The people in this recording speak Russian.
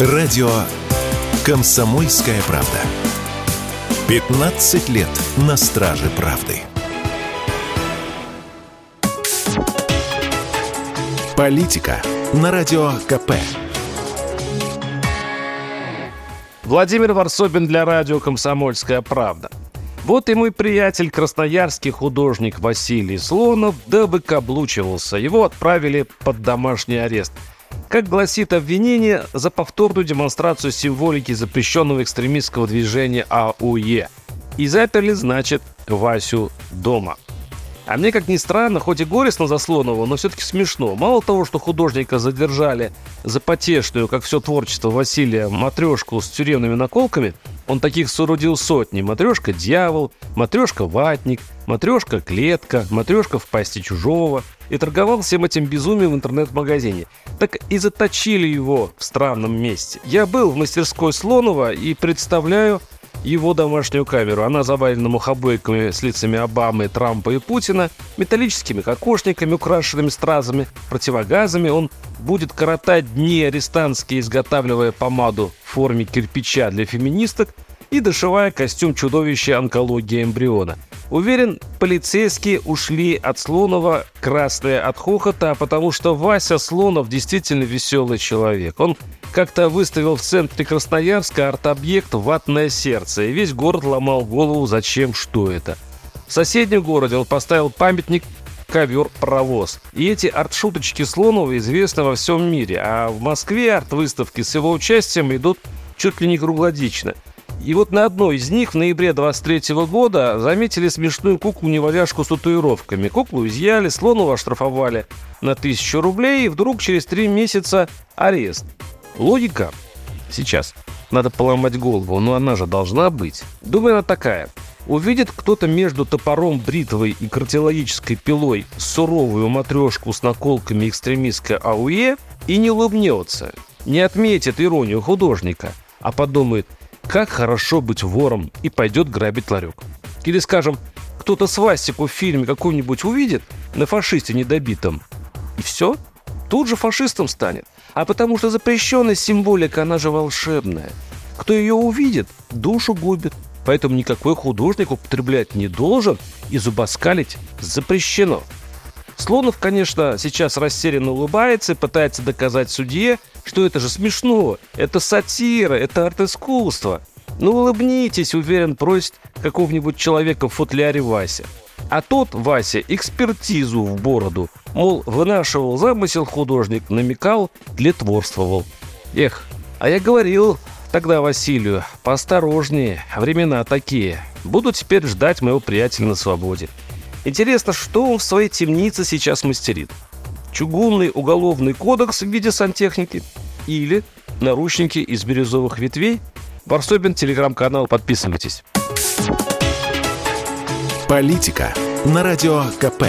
Радио «Комсомольская правда». 15 лет на страже правды. Политика на Радио КП. Владимир Варсобин для радио «Комсомольская правда». Вот и мой приятель, красноярский художник Василий Слонов, дабы каблучивался. Его отправили под домашний арест. Как гласит обвинение, за повторную демонстрацию символики запрещенного экстремистского движения АУЕ. И заперли, значит, Васю дома. А мне, как ни странно, хоть и горестно за Слонова, но все-таки смешно. Мало того, что художника задержали за потешную, как все творчество Василия, матрешку с тюремными наколками, он таких соорудил сотни. Матрешка – дьявол, матрешка – ватник, матрешка – клетка, матрешка в пасти чужого. И торговал всем этим безумием в интернет-магазине. Так и заточили его в странном месте. Я был в мастерской Слонова и представляю, его домашнюю камеру. Она завалена мухобойками с лицами Обамы, Трампа и Путина, металлическими кокошниками, украшенными стразами, противогазами. Он будет коротать дни арестантские, изготавливая помаду в форме кирпича для феминисток и дошивая костюм чудовища онкологии эмбриона. Уверен, полицейские ушли от Слонова красные от хохота, потому что Вася Слонов действительно веселый человек. Он как-то выставил в центре Красноярска арт-объект «Ватное сердце», и весь город ломал голову, зачем, что это. В соседнем городе он поставил памятник ковер-паровоз. И эти арт-шуточки Слонова известны во всем мире, а в Москве арт-выставки с его участием идут чуть ли не круглодично. И вот на одной из них в ноябре 23 года заметили смешную куклу-неваляшку с татуировками. Куклу изъяли, Слонова оштрафовали на тысячу рублей, и вдруг через три месяца арест. Логика сейчас. Надо поломать голову, но она же должна быть. Думаю, она такая. Увидит кто-то между топором, бритвой и картиологической пилой суровую матрешку с наколками экстремистской АУЕ и не улыбнется, не отметит иронию художника, а подумает, как хорошо быть вором и пойдет грабить ларек. Или, скажем, кто-то свастику в фильме какую-нибудь увидит на фашисте недобитом, и все, тут же фашистом станет а потому что запрещенная символика, она же волшебная. Кто ее увидит, душу губит. Поэтому никакой художник употреблять не должен и зубоскалить запрещено. Слонов, конечно, сейчас растерянно улыбается и пытается доказать судье, что это же смешно, это сатира, это арт-искусство. Ну улыбнитесь, уверен, просит какого-нибудь человека в футляре Вася. А тот, Вася, экспертизу в бороду. Мол, вынашивал замысел художник, намекал, тлетворствовал. Эх, а я говорил тогда Василию, поосторожнее, времена такие. Буду теперь ждать моего приятеля на свободе. Интересно, что он в своей темнице сейчас мастерит? Чугунный уголовный кодекс в виде сантехники? Или наручники из бирюзовых ветвей? Варсобин, телеграм-канал, подписывайтесь. Политика на радио КП.